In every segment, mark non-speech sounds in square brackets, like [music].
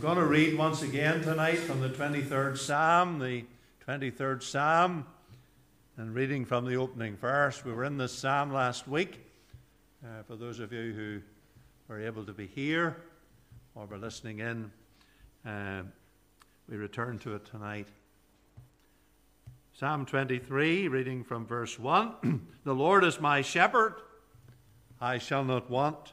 going to read once again tonight from the 23rd Psalm, the 23rd Psalm, and reading from the opening verse. We were in this Psalm last week. Uh, for those of you who were able to be here or were listening in, uh, we return to it tonight. Psalm 23, reading from verse 1 [clears throat] The Lord is my shepherd, I shall not want.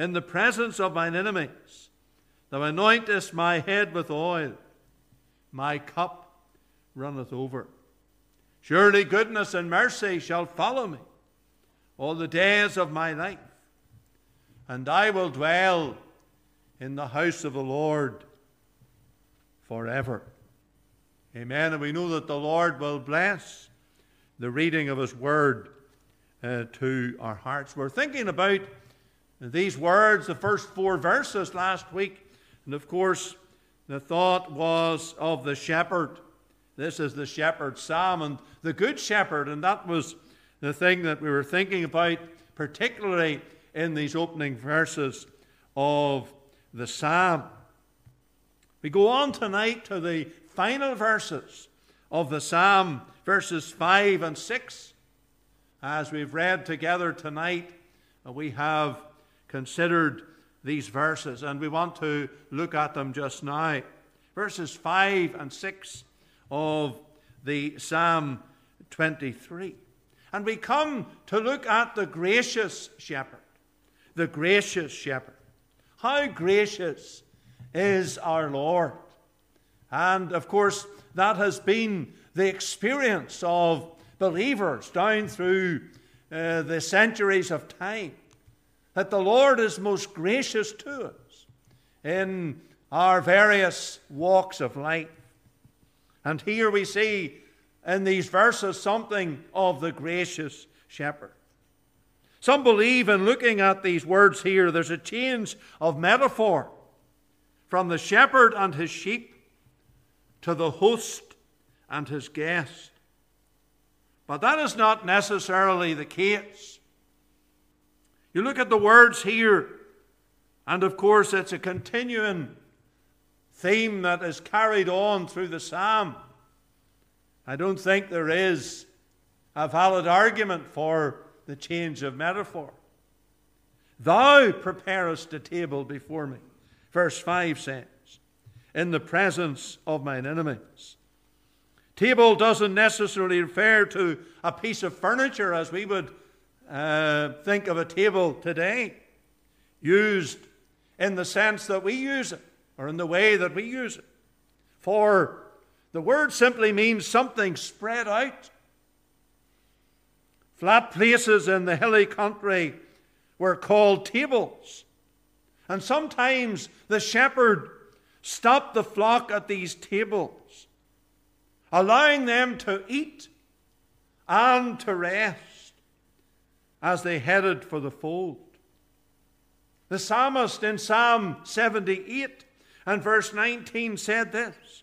in the presence of mine enemies. Thou anointest my head with oil, my cup runneth over. Surely goodness and mercy shall follow me all the days of my life, and I will dwell in the house of the Lord forever. Amen. And we know that the Lord will bless the reading of His word uh, to our hearts. We're thinking about these words, the first four verses last week, and of course, the thought was of the shepherd. This is the shepherd's psalm and the good shepherd, and that was the thing that we were thinking about, particularly in these opening verses of the psalm. We go on tonight to the final verses of the psalm, verses 5 and 6. As we've read together tonight, we have considered these verses, and we want to look at them just now. Verses 5 and 6 of the Psalm 23. And we come to look at the gracious shepherd. The gracious shepherd. How gracious is our Lord. And of course, that has been the experience of believers down through uh, the centuries of time that the Lord is most gracious to us in our various walks of life. And here we see in these verses something of the gracious shepherd. Some believe in looking at these words here, there's a change of metaphor from the shepherd and his sheep to the host and his guest. But that is not necessarily the case. You look at the words here, and of course, it's a continuing theme that is carried on through the psalm. I don't think there is a valid argument for the change of metaphor. Thou preparest a table before me, verse 5 says, in the presence of mine enemies. Table doesn't necessarily refer to a piece of furniture as we would uh, think of a table today, used in the sense that we use it, or in the way that we use it. For the word simply means something spread out. Flat places in the hilly country were called tables. And sometimes the shepherd stopped the flock at these tables, allowing them to eat and to rest as they headed for the fold. The psalmist in Psalm 78 and verse 19 said this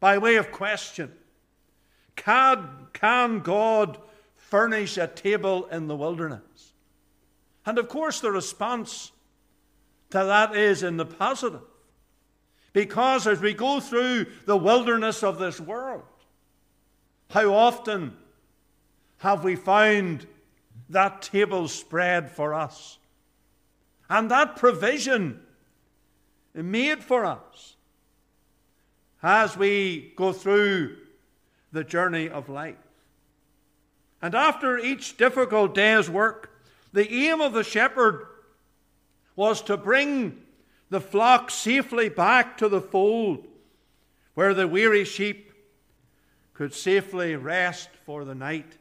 by way of question Can, can God furnish a table in the wilderness? And of course, the response to that is in the positive. Because as we go through the wilderness of this world, how often have we found that table spread for us. And that provision made for us as we go through the journey of life. And after each difficult day's work, the aim of the shepherd was to bring the flock safely back to the fold where the weary sheep could safely rest for the night.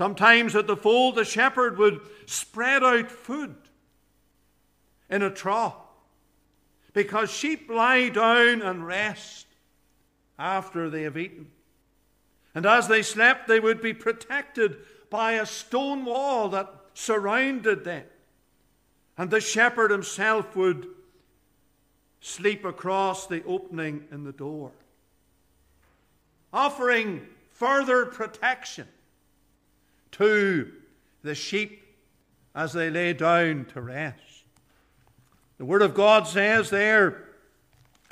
Sometimes at the fold, the shepherd would spread out food in a trough because sheep lie down and rest after they have eaten. And as they slept, they would be protected by a stone wall that surrounded them. And the shepherd himself would sleep across the opening in the door, offering further protection to the sheep as they lay down to rest. The Word of God says there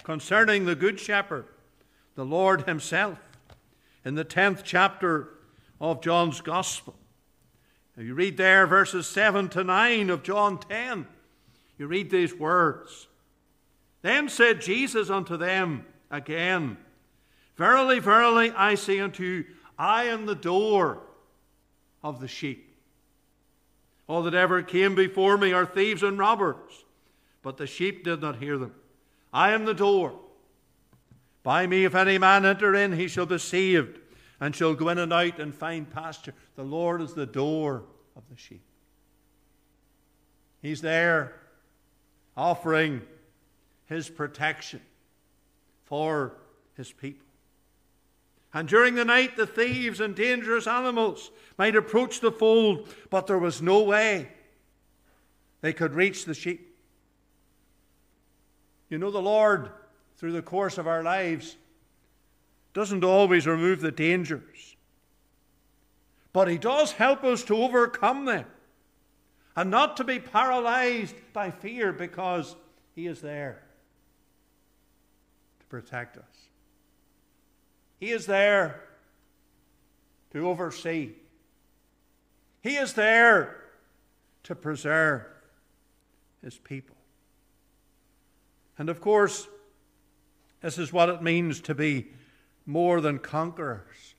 concerning the Good Shepherd, the Lord Himself, in the 10th chapter of John's Gospel. Now you read there verses 7 to 9 of John 10. You read these words. Then said Jesus unto them again, Verily, verily, I say unto you, I am the door of the sheep. All that ever came before me are thieves and robbers, but the sheep did not hear them. I am the door. By me, if any man enter in, he shall be saved, and shall go in and out and find pasture. The Lord is the door of the sheep. He's there offering his protection for his people. And during the night, the thieves and dangerous animals might approach the fold, but there was no way they could reach the sheep. You know, the Lord, through the course of our lives, doesn't always remove the dangers, but He does help us to overcome them and not to be paralyzed by fear because He is there to protect us. He is there to oversee. He is there to preserve his people. And of course, this is what it means to be more than conquerors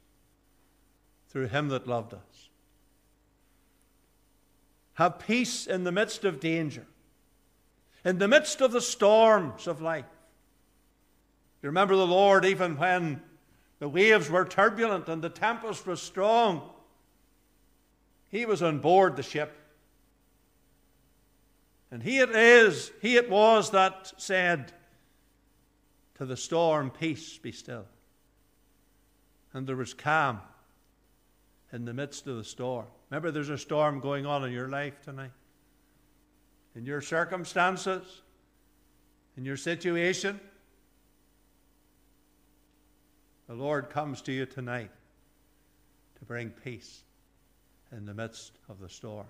through him that loved us. Have peace in the midst of danger, in the midst of the storms of life. You remember the Lord even when the waves were turbulent and the tempest was strong. He was on board the ship. And he it is, he it was that said to the storm, Peace, be still. And there was calm in the midst of the storm. Remember, there's a storm going on in your life tonight, in your circumstances, in your situation. The Lord comes to you tonight to bring peace in the midst of the storm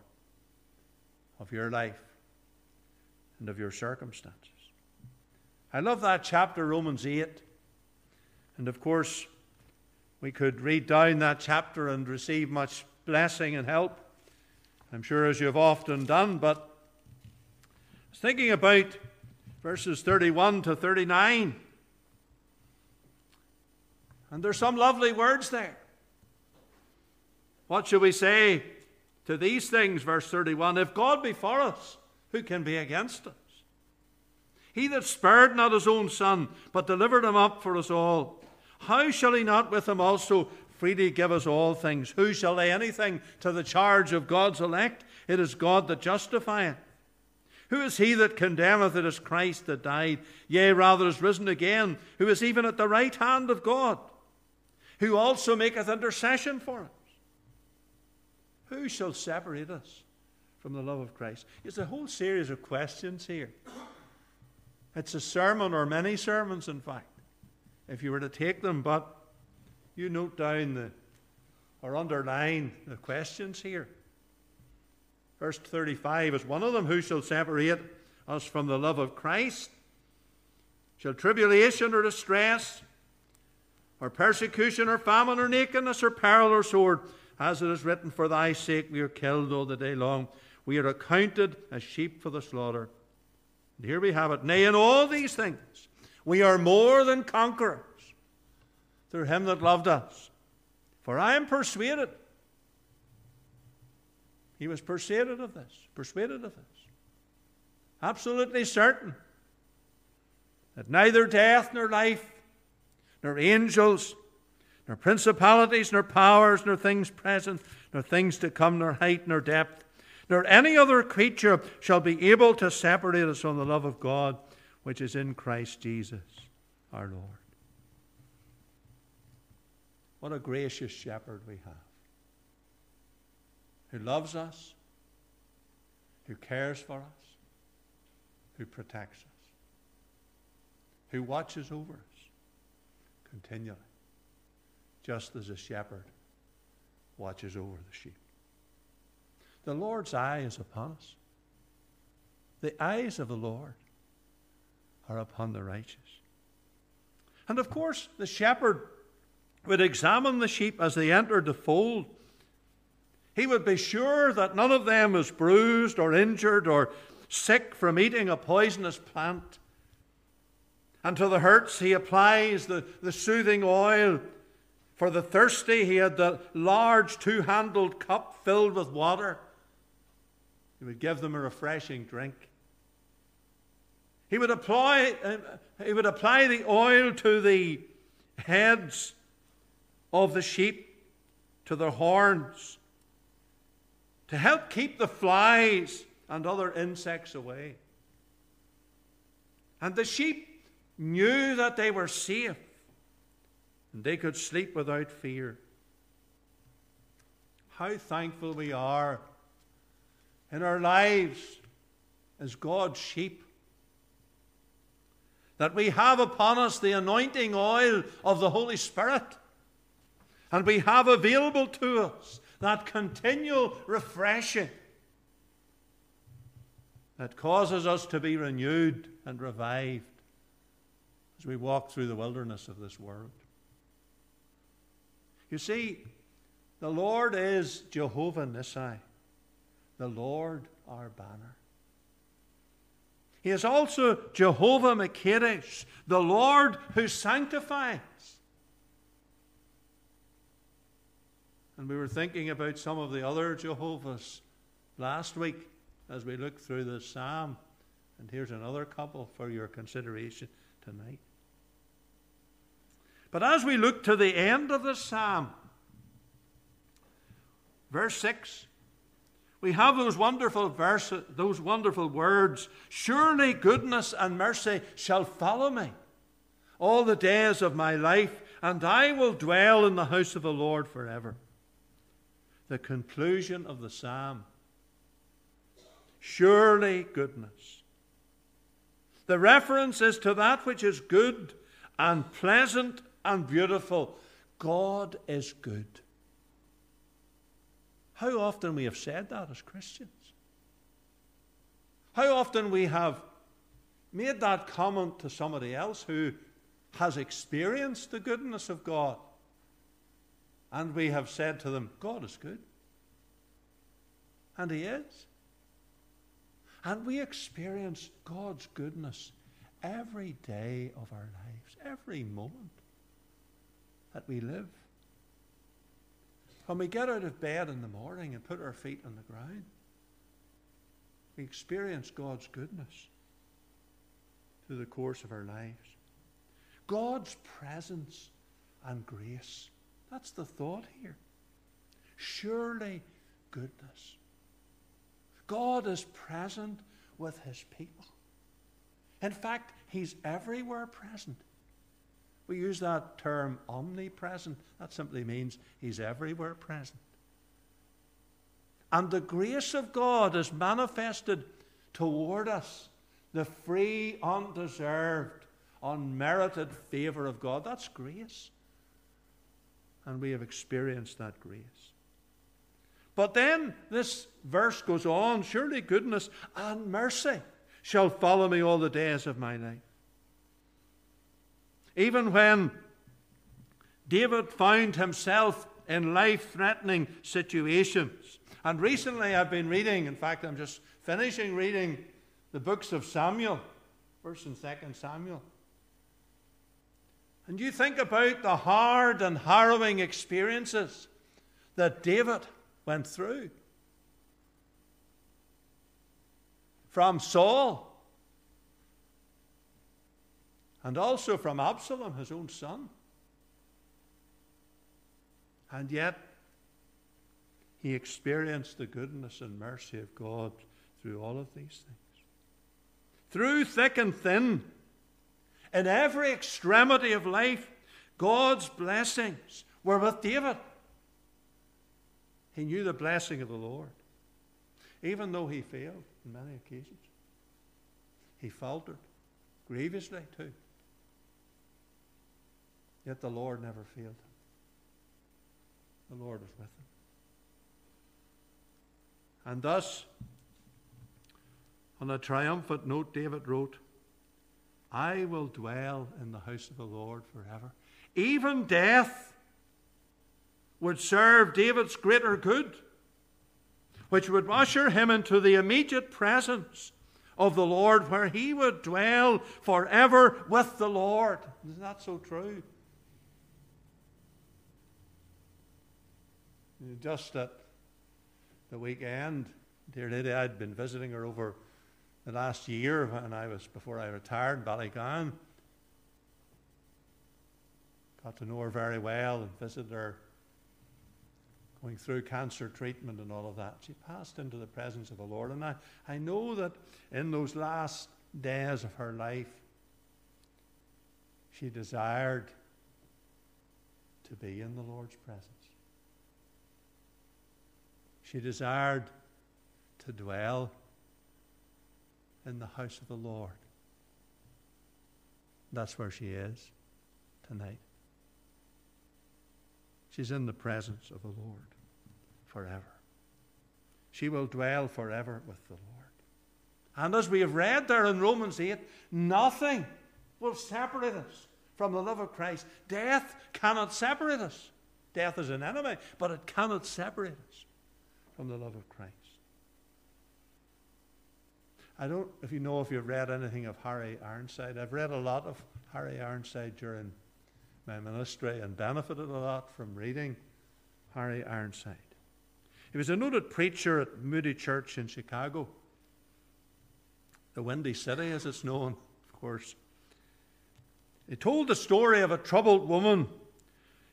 of your life and of your circumstances. I love that chapter, Romans 8. And of course, we could read down that chapter and receive much blessing and help. I'm sure as you've often done, but I was thinking about verses 31 to 39. And there's some lovely words there. What shall we say to these things? Verse 31 If God be for us, who can be against us? He that spared not his own son, but delivered him up for us all, how shall he not with him also freely give us all things? Who shall lay anything to the charge of God's elect? It is God that justifieth. Who is he that condemneth? It is Christ that died, yea, rather is risen again, who is even at the right hand of God who also maketh intercession for us. Who shall separate us from the love of Christ? It's a whole series of questions here. It's a sermon or many sermons, in fact, if you were to take them, but you note down the or underline the questions here. Verse 35 is one of them Who shall separate us from the love of Christ? Shall tribulation or distress? Or persecution, or famine, or nakedness, or peril, or sword. As it is written, For thy sake we are killed all the day long. We are accounted as sheep for the slaughter. And here we have it. Nay, in all these things, we are more than conquerors through him that loved us. For I am persuaded. He was persuaded of this, persuaded of this. Absolutely certain that neither death nor life, nor angels, nor principalities, nor powers, nor things present, nor things to come, nor height, nor depth, nor any other creature shall be able to separate us from the love of God, which is in Christ Jesus our Lord. What a gracious shepherd we have, who loves us, who cares for us, who protects us, who watches over us continually, just as a shepherd watches over the sheep. The Lord's eye is upon us. The eyes of the Lord are upon the righteous. And of course, the shepherd would examine the sheep as they entered the fold. He would be sure that none of them was bruised or injured or sick from eating a poisonous plant. And to the hurts, he applies the, the soothing oil. For the thirsty, he had the large two handled cup filled with water. He would give them a refreshing drink. He would apply, uh, he would apply the oil to the heads of the sheep, to their horns, to help keep the flies and other insects away. And the sheep knew that they were safe and they could sleep without fear. How thankful we are in our lives as God's sheep. That we have upon us the anointing oil of the Holy Spirit. And we have available to us that continual refreshing that causes us to be renewed and revived as we walk through the wilderness of this world. You see, the Lord is Jehovah Nissi the Lord our banner. He is also Jehovah Makedesh, the Lord who sanctifies. And we were thinking about some of the other Jehovahs last week as we looked through the psalm. And here's another couple for your consideration tonight. But as we look to the end of the psalm, verse 6 we have those wonderful verses, those wonderful words. Surely goodness and mercy shall follow me all the days of my life, and I will dwell in the house of the Lord forever. The conclusion of the psalm. Surely goodness. The reference is to that which is good and pleasant and beautiful. God is good. How often we have said that as Christians? How often we have made that comment to somebody else who has experienced the goodness of God, and we have said to them, God is good. And He is. And we experience God's goodness every day of our lives, every moment that we live. When we get out of bed in the morning and put our feet on the ground, we experience God's goodness through the course of our lives. God's presence and grace. That's the thought here. Surely goodness. God is present with his people. In fact, he's everywhere present. We use that term omnipresent. That simply means He's everywhere present. And the grace of God is manifested toward us, the free, undeserved, unmerited favor of God. That's grace. And we have experienced that grace. But then this verse goes on surely goodness and mercy shall follow me all the days of my life. Even when David found himself in life threatening situations. And recently I've been reading, in fact, I'm just finishing reading the books of Samuel, 1st and 2nd Samuel. And you think about the hard and harrowing experiences that David went through. From Saul and also from Absalom, his own son. And yet, he experienced the goodness and mercy of God through all of these things. through thick and thin, in every extremity of life, God's blessings were with David. He knew the blessing of the Lord, even though he failed on many occasions. He faltered grievously too. Yet the Lord never failed him. The Lord was with him. And thus, on a triumphant note, David wrote, I will dwell in the house of the Lord forever. Even death would serve David's greater good, which would usher him into the immediate presence of the Lord, where he would dwell forever with the Lord. Isn't that so true? Just at the weekend, dear lady, I'd been visiting her over the last year when I was before I retired in Ballygowan. Got to know her very well and visited her going through cancer treatment and all of that. She passed into the presence of the Lord. And I, I know that in those last days of her life, she desired to be in the Lord's presence. She desired to dwell in the house of the Lord. That's where she is tonight. She's in the presence of the Lord forever. She will dwell forever with the Lord. And as we have read there in Romans 8, nothing will separate us from the love of Christ. Death cannot separate us. Death is an enemy, but it cannot separate us from the love of Christ. I don't if you know if you've read anything of Harry Ironside. I've read a lot of Harry Ironside during my ministry and benefited a lot from reading Harry Ironside. He was a noted preacher at Moody Church in Chicago, the Windy City as it's known, of course. He told the story of a troubled woman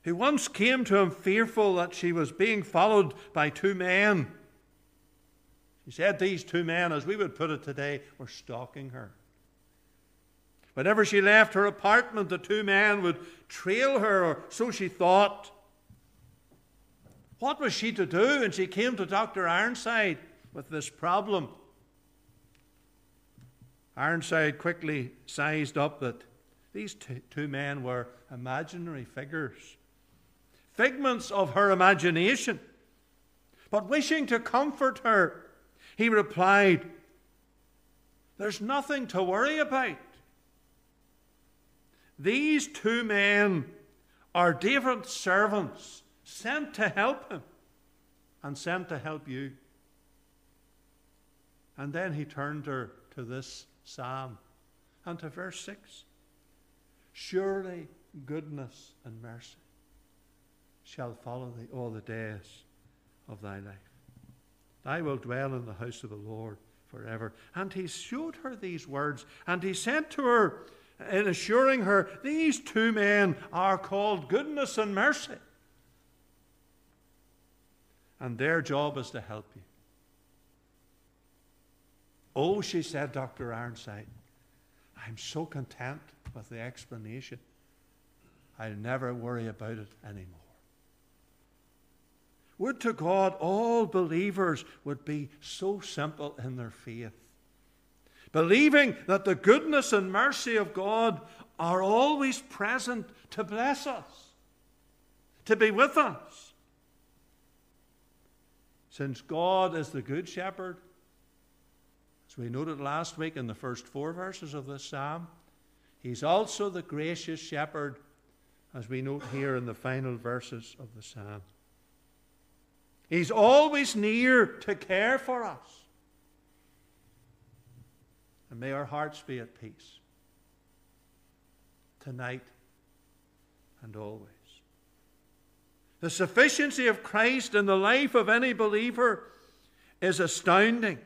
who once came to him fearful that she was being followed by two men. She said these two men, as we would put it today, were stalking her. Whenever she left her apartment, the two men would trail her, or so she thought. What was she to do? And she came to Dr. Ironside with this problem. Ironside quickly sized up that these two men were imaginary figures figments of her imagination. But wishing to comfort her, he replied, There's nothing to worry about. These two men are David's servants sent to help him and sent to help you. And then he turned her to this psalm and to verse 6 Surely goodness and mercy shall follow thee all the days of thy life. I will dwell in the house of the Lord forever. And he showed her these words, and he said to her, in assuring her, These two men are called goodness and mercy. And their job is to help you. Oh, she said, Dr. Ironside, I'm so content with the explanation. I'll never worry about it anymore. Would to God all believers would be so simple in their faith. Believing that the goodness and mercy of God are always present to bless us, to be with us. Since God is the Good Shepherd, as we noted last week in the first four verses of this psalm, He's also the gracious shepherd, as we note here in the final verses of the psalm. He's always near to care for us. And may our hearts be at peace tonight and always. The sufficiency of Christ in the life of any believer is astounding,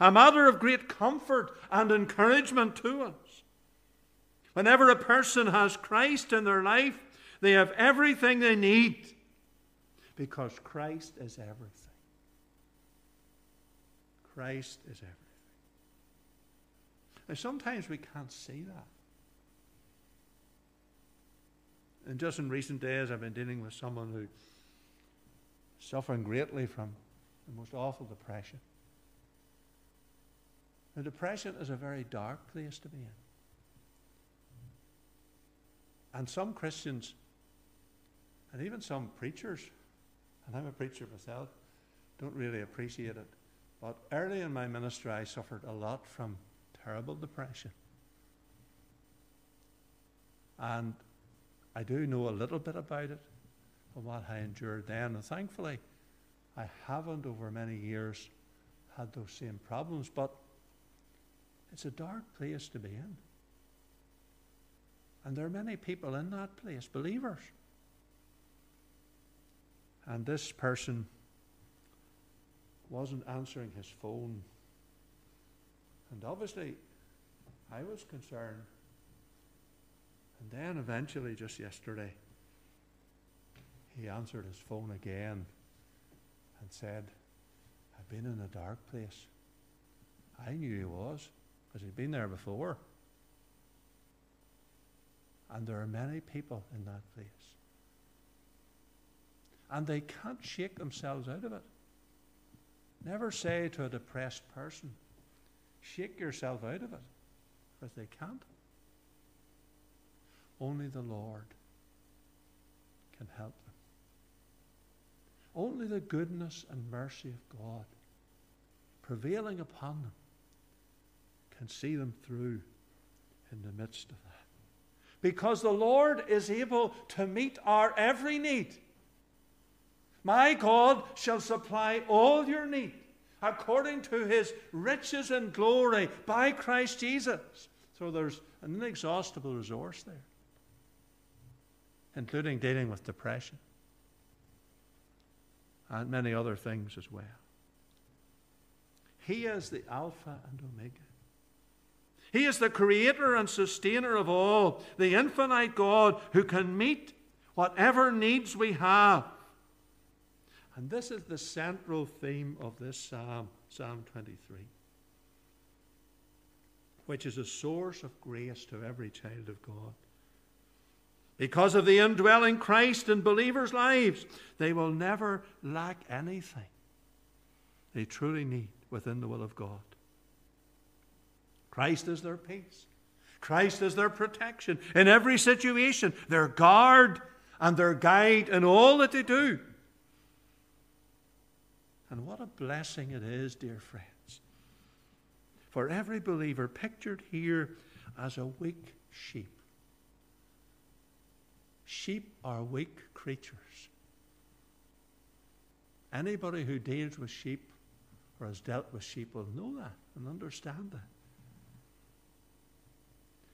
a matter of great comfort and encouragement to us. Whenever a person has Christ in their life, they have everything they need because Christ is everything. Christ is everything. And sometimes we can't see that. And just in recent days, I've been dealing with someone who suffering greatly from the most awful depression. Now, depression is a very dark place to be in. And some Christians, and even some preachers, and I'm a preacher myself, don't really appreciate it. But early in my ministry, I suffered a lot from terrible depression. And I do know a little bit about it from what I endured then. And thankfully, I haven't over many years had those same problems. But it's a dark place to be in. And there are many people in that place, believers. And this person wasn't answering his phone. And obviously, I was concerned. And then eventually, just yesterday, he answered his phone again and said, I've been in a dark place. I knew he was, because he'd been there before. And there are many people in that place. And they can't shake themselves out of it. Never say to a depressed person, shake yourself out of it, because they can't. Only the Lord can help them. Only the goodness and mercy of God prevailing upon them can see them through in the midst of that. Because the Lord is able to meet our every need. My God shall supply all your need according to his riches and glory by Christ Jesus. So there's an inexhaustible resource there, including dealing with depression and many other things as well. He is the Alpha and Omega. He is the creator and sustainer of all, the infinite God who can meet whatever needs we have and this is the central theme of this psalm, Psalm 23, which is a source of grace to every child of God. Because of the indwelling Christ in believers' lives, they will never lack anything they truly need within the will of God. Christ is their peace. Christ is their protection in every situation, their guard and their guide in all that they do. And what a blessing it is, dear friends, for every believer pictured here as a weak sheep. Sheep are weak creatures. Anybody who deals with sheep or has dealt with sheep will know that and understand that.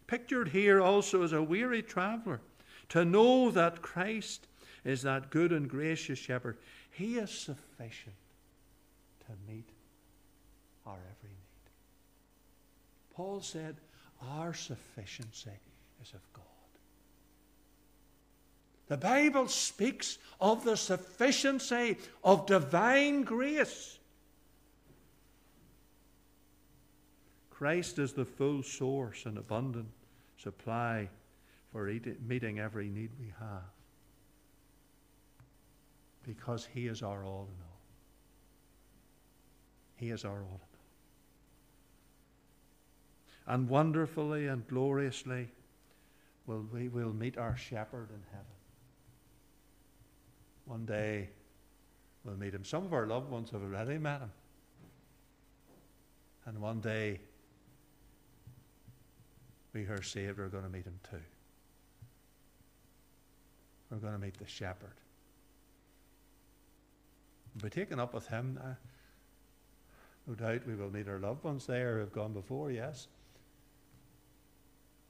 Pictured here also as a weary traveler, to know that Christ is that good and gracious shepherd. He is sufficient to meet our every need. Paul said, Our sufficiency is of God. The Bible speaks of the sufficiency of divine grace. Christ is the full source and abundant supply for meeting every need we have because He is our all in all. He is our all. And wonderfully and gloriously will we will meet our shepherd in heaven. One day we'll meet him. Some of our loved ones have already met him. And one day we are saved are going to meet him too. We're going to meet the shepherd. We'll be taken up with him. Uh, no doubt we will meet our loved ones there who have gone before, yes.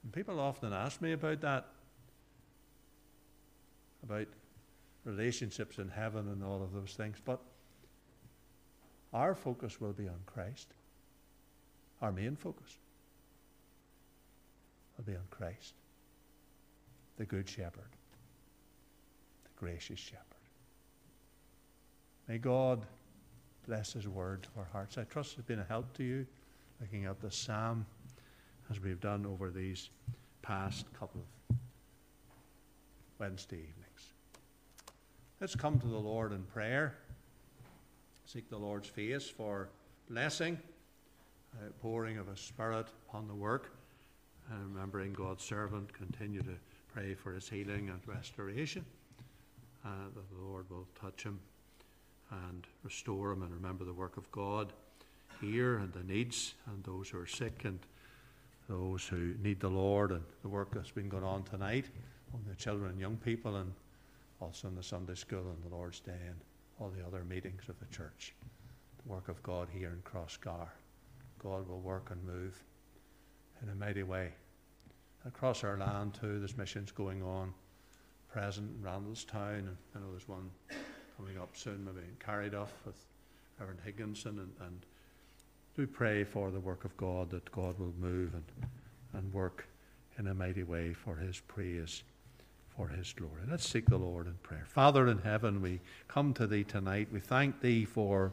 And people often ask me about that, about relationships in heaven and all of those things. But our focus will be on Christ. Our main focus will be on Christ, the Good Shepherd, the gracious Shepherd. May God bless His word to our hearts. I trust it's been a help to you looking at the psalm as we've done over these past couple of Wednesday evenings. Let's come to the Lord in prayer. Seek the Lord's face for blessing, uh, pouring of a Spirit upon the work, and remembering God's servant, continue to pray for his healing and restoration, uh, that the Lord will touch him and restore him and remember the work of God here and the needs and those who are sick and those who need the Lord and the work that's been going on tonight on the children and young people and also in the Sunday school and the Lord's Day and all the other meetings of the church. The work of God here in Crossgar. God will work and move in a mighty way. Across our land too, there's missions going on present in Randallstown and I know there's one coming up soon, maybe in Carryduff with Reverend Higginson and, and do pray for the work of God, that God will move and, and work in a mighty way for his praise, for his glory. Let's seek the Lord in prayer. Father in heaven, we come to thee tonight. We thank thee for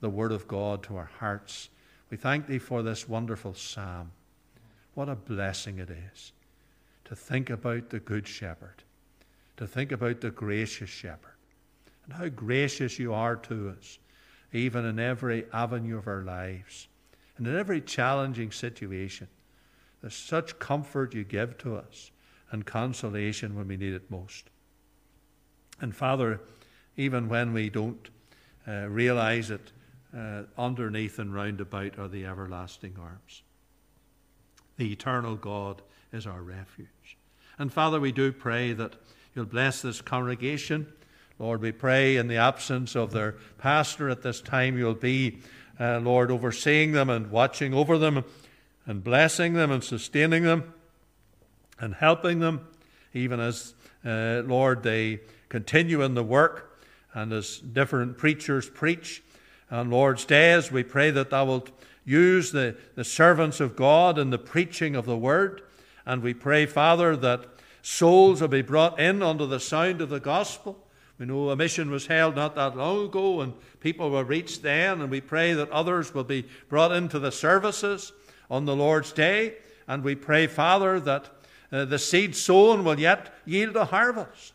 the word of God to our hearts. We thank thee for this wonderful psalm. What a blessing it is to think about the Good Shepherd, to think about the gracious Shepherd, and how gracious you are to us even in every avenue of our lives and in every challenging situation. There's such comfort you give to us and consolation when we need it most. And Father, even when we don't uh, realize it, uh, underneath and round about are the everlasting arms. The eternal God is our refuge. And Father, we do pray that you'll bless this congregation Lord, we pray in the absence of their pastor at this time, you'll be, uh, Lord, overseeing them and watching over them and blessing them and sustaining them and helping them, even as, uh, Lord, they continue in the work and as different preachers preach. On Lord's days, we pray that thou wilt use the, the servants of God in the preaching of the word. And we pray, Father, that souls will be brought in under the sound of the gospel. We know a mission was held not that long ago, and people were reached then, and we pray that others will be brought into the services on the Lord's day. And we pray, Father, that uh, the seed sown will yet yield a harvest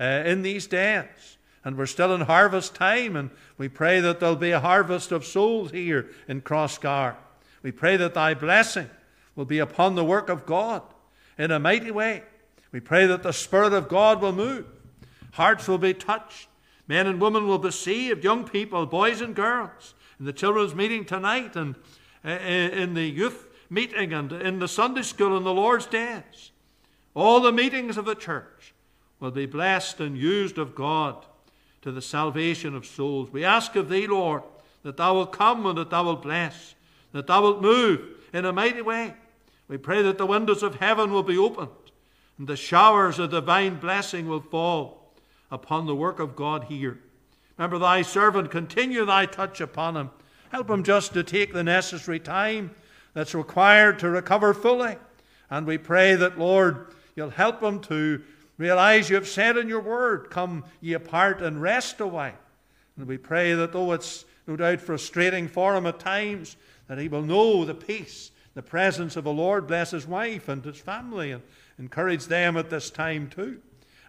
uh, in these days. And we're still in harvest time, and we pray that there'll be a harvest of souls here in Crossgar. We pray that thy blessing will be upon the work of God in a mighty way. We pray that the Spirit of God will move Hearts will be touched. Men and women will be saved. Young people, boys and girls. In the children's meeting tonight and uh, in the youth meeting and in the Sunday school and the Lord's days. All the meetings of the church will be blessed and used of God to the salvation of souls. We ask of thee, Lord, that thou wilt come and that thou wilt bless, that thou wilt move in a mighty way. We pray that the windows of heaven will be opened and the showers of divine blessing will fall upon the work of God here. Remember, thy servant, continue thy touch upon him. Help him just to take the necessary time that's required to recover fully. And we pray that, Lord, you'll help him to realize you have said in your word, Come ye apart and rest awhile. And we pray that though it's no doubt frustrating for him at times, that he will know the peace, the presence of the Lord. Bless his wife and his family and encourage them at this time too.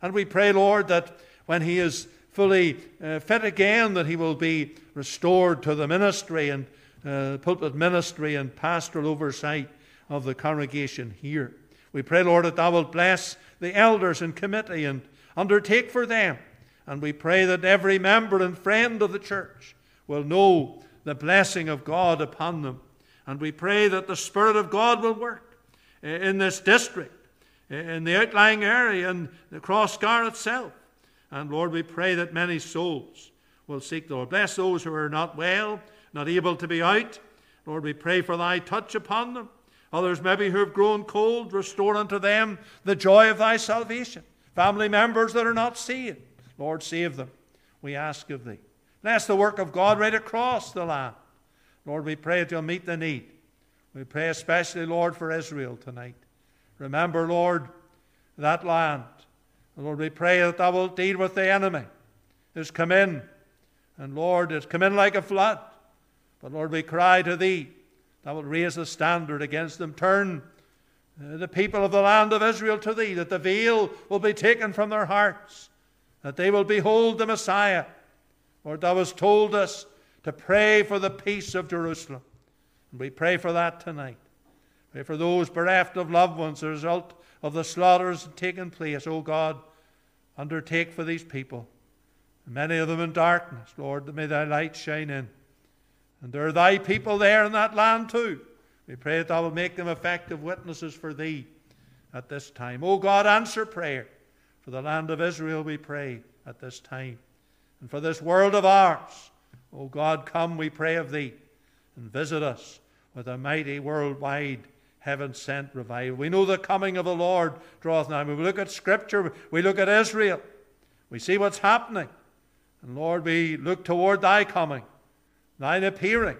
And we pray, Lord, that when he is fully uh, fit again, that he will be restored to the ministry and uh, pulpit ministry and pastoral oversight of the congregation here. We pray, Lord, that thou wilt bless the elders and committee and undertake for them. And we pray that every member and friend of the church will know the blessing of God upon them. And we pray that the Spirit of God will work in this district, in the outlying area, and the Crossgar itself. And Lord, we pray that many souls will seek the Lord. Bless those who are not well, not able to be out. Lord, we pray for thy touch upon them. Others maybe who have grown cold, restore unto them the joy of thy salvation. Family members that are not saved, Lord, save them. We ask of thee. Bless the work of God right across the land. Lord, we pray that you'll meet the need. We pray especially, Lord, for Israel tonight. Remember, Lord, that land Lord, we pray that thou wilt deal with the enemy who's come in. And Lord, it's come in like a flood. But Lord, we cry to thee, thou wilt raise the standard against them. Turn uh, the people of the land of Israel to thee, that the veil will be taken from their hearts, that they will behold the Messiah. Lord, thou hast told us to pray for the peace of Jerusalem. And we pray for that tonight. Pray for those bereft of loved ones as a result of the slaughters taking place. O God, undertake for these people. Many of them in darkness, Lord, may thy light shine in. And there are thy people there in that land too. We pray that thou will make them effective witnesses for thee at this time. O God, answer prayer. For the land of Israel we pray at this time. And for this world of ours, O God, come, we pray of thee, and visit us with a mighty worldwide heaven sent revival. We know the coming of the Lord draweth nigh. When we look at Scripture, we look at Israel, we see what's happening. And Lord, we look toward thy coming, thine appearing.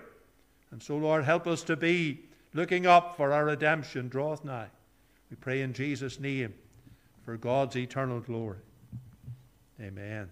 And so, Lord, help us to be looking up for our redemption draweth nigh. We pray in Jesus' name for God's eternal glory. Amen.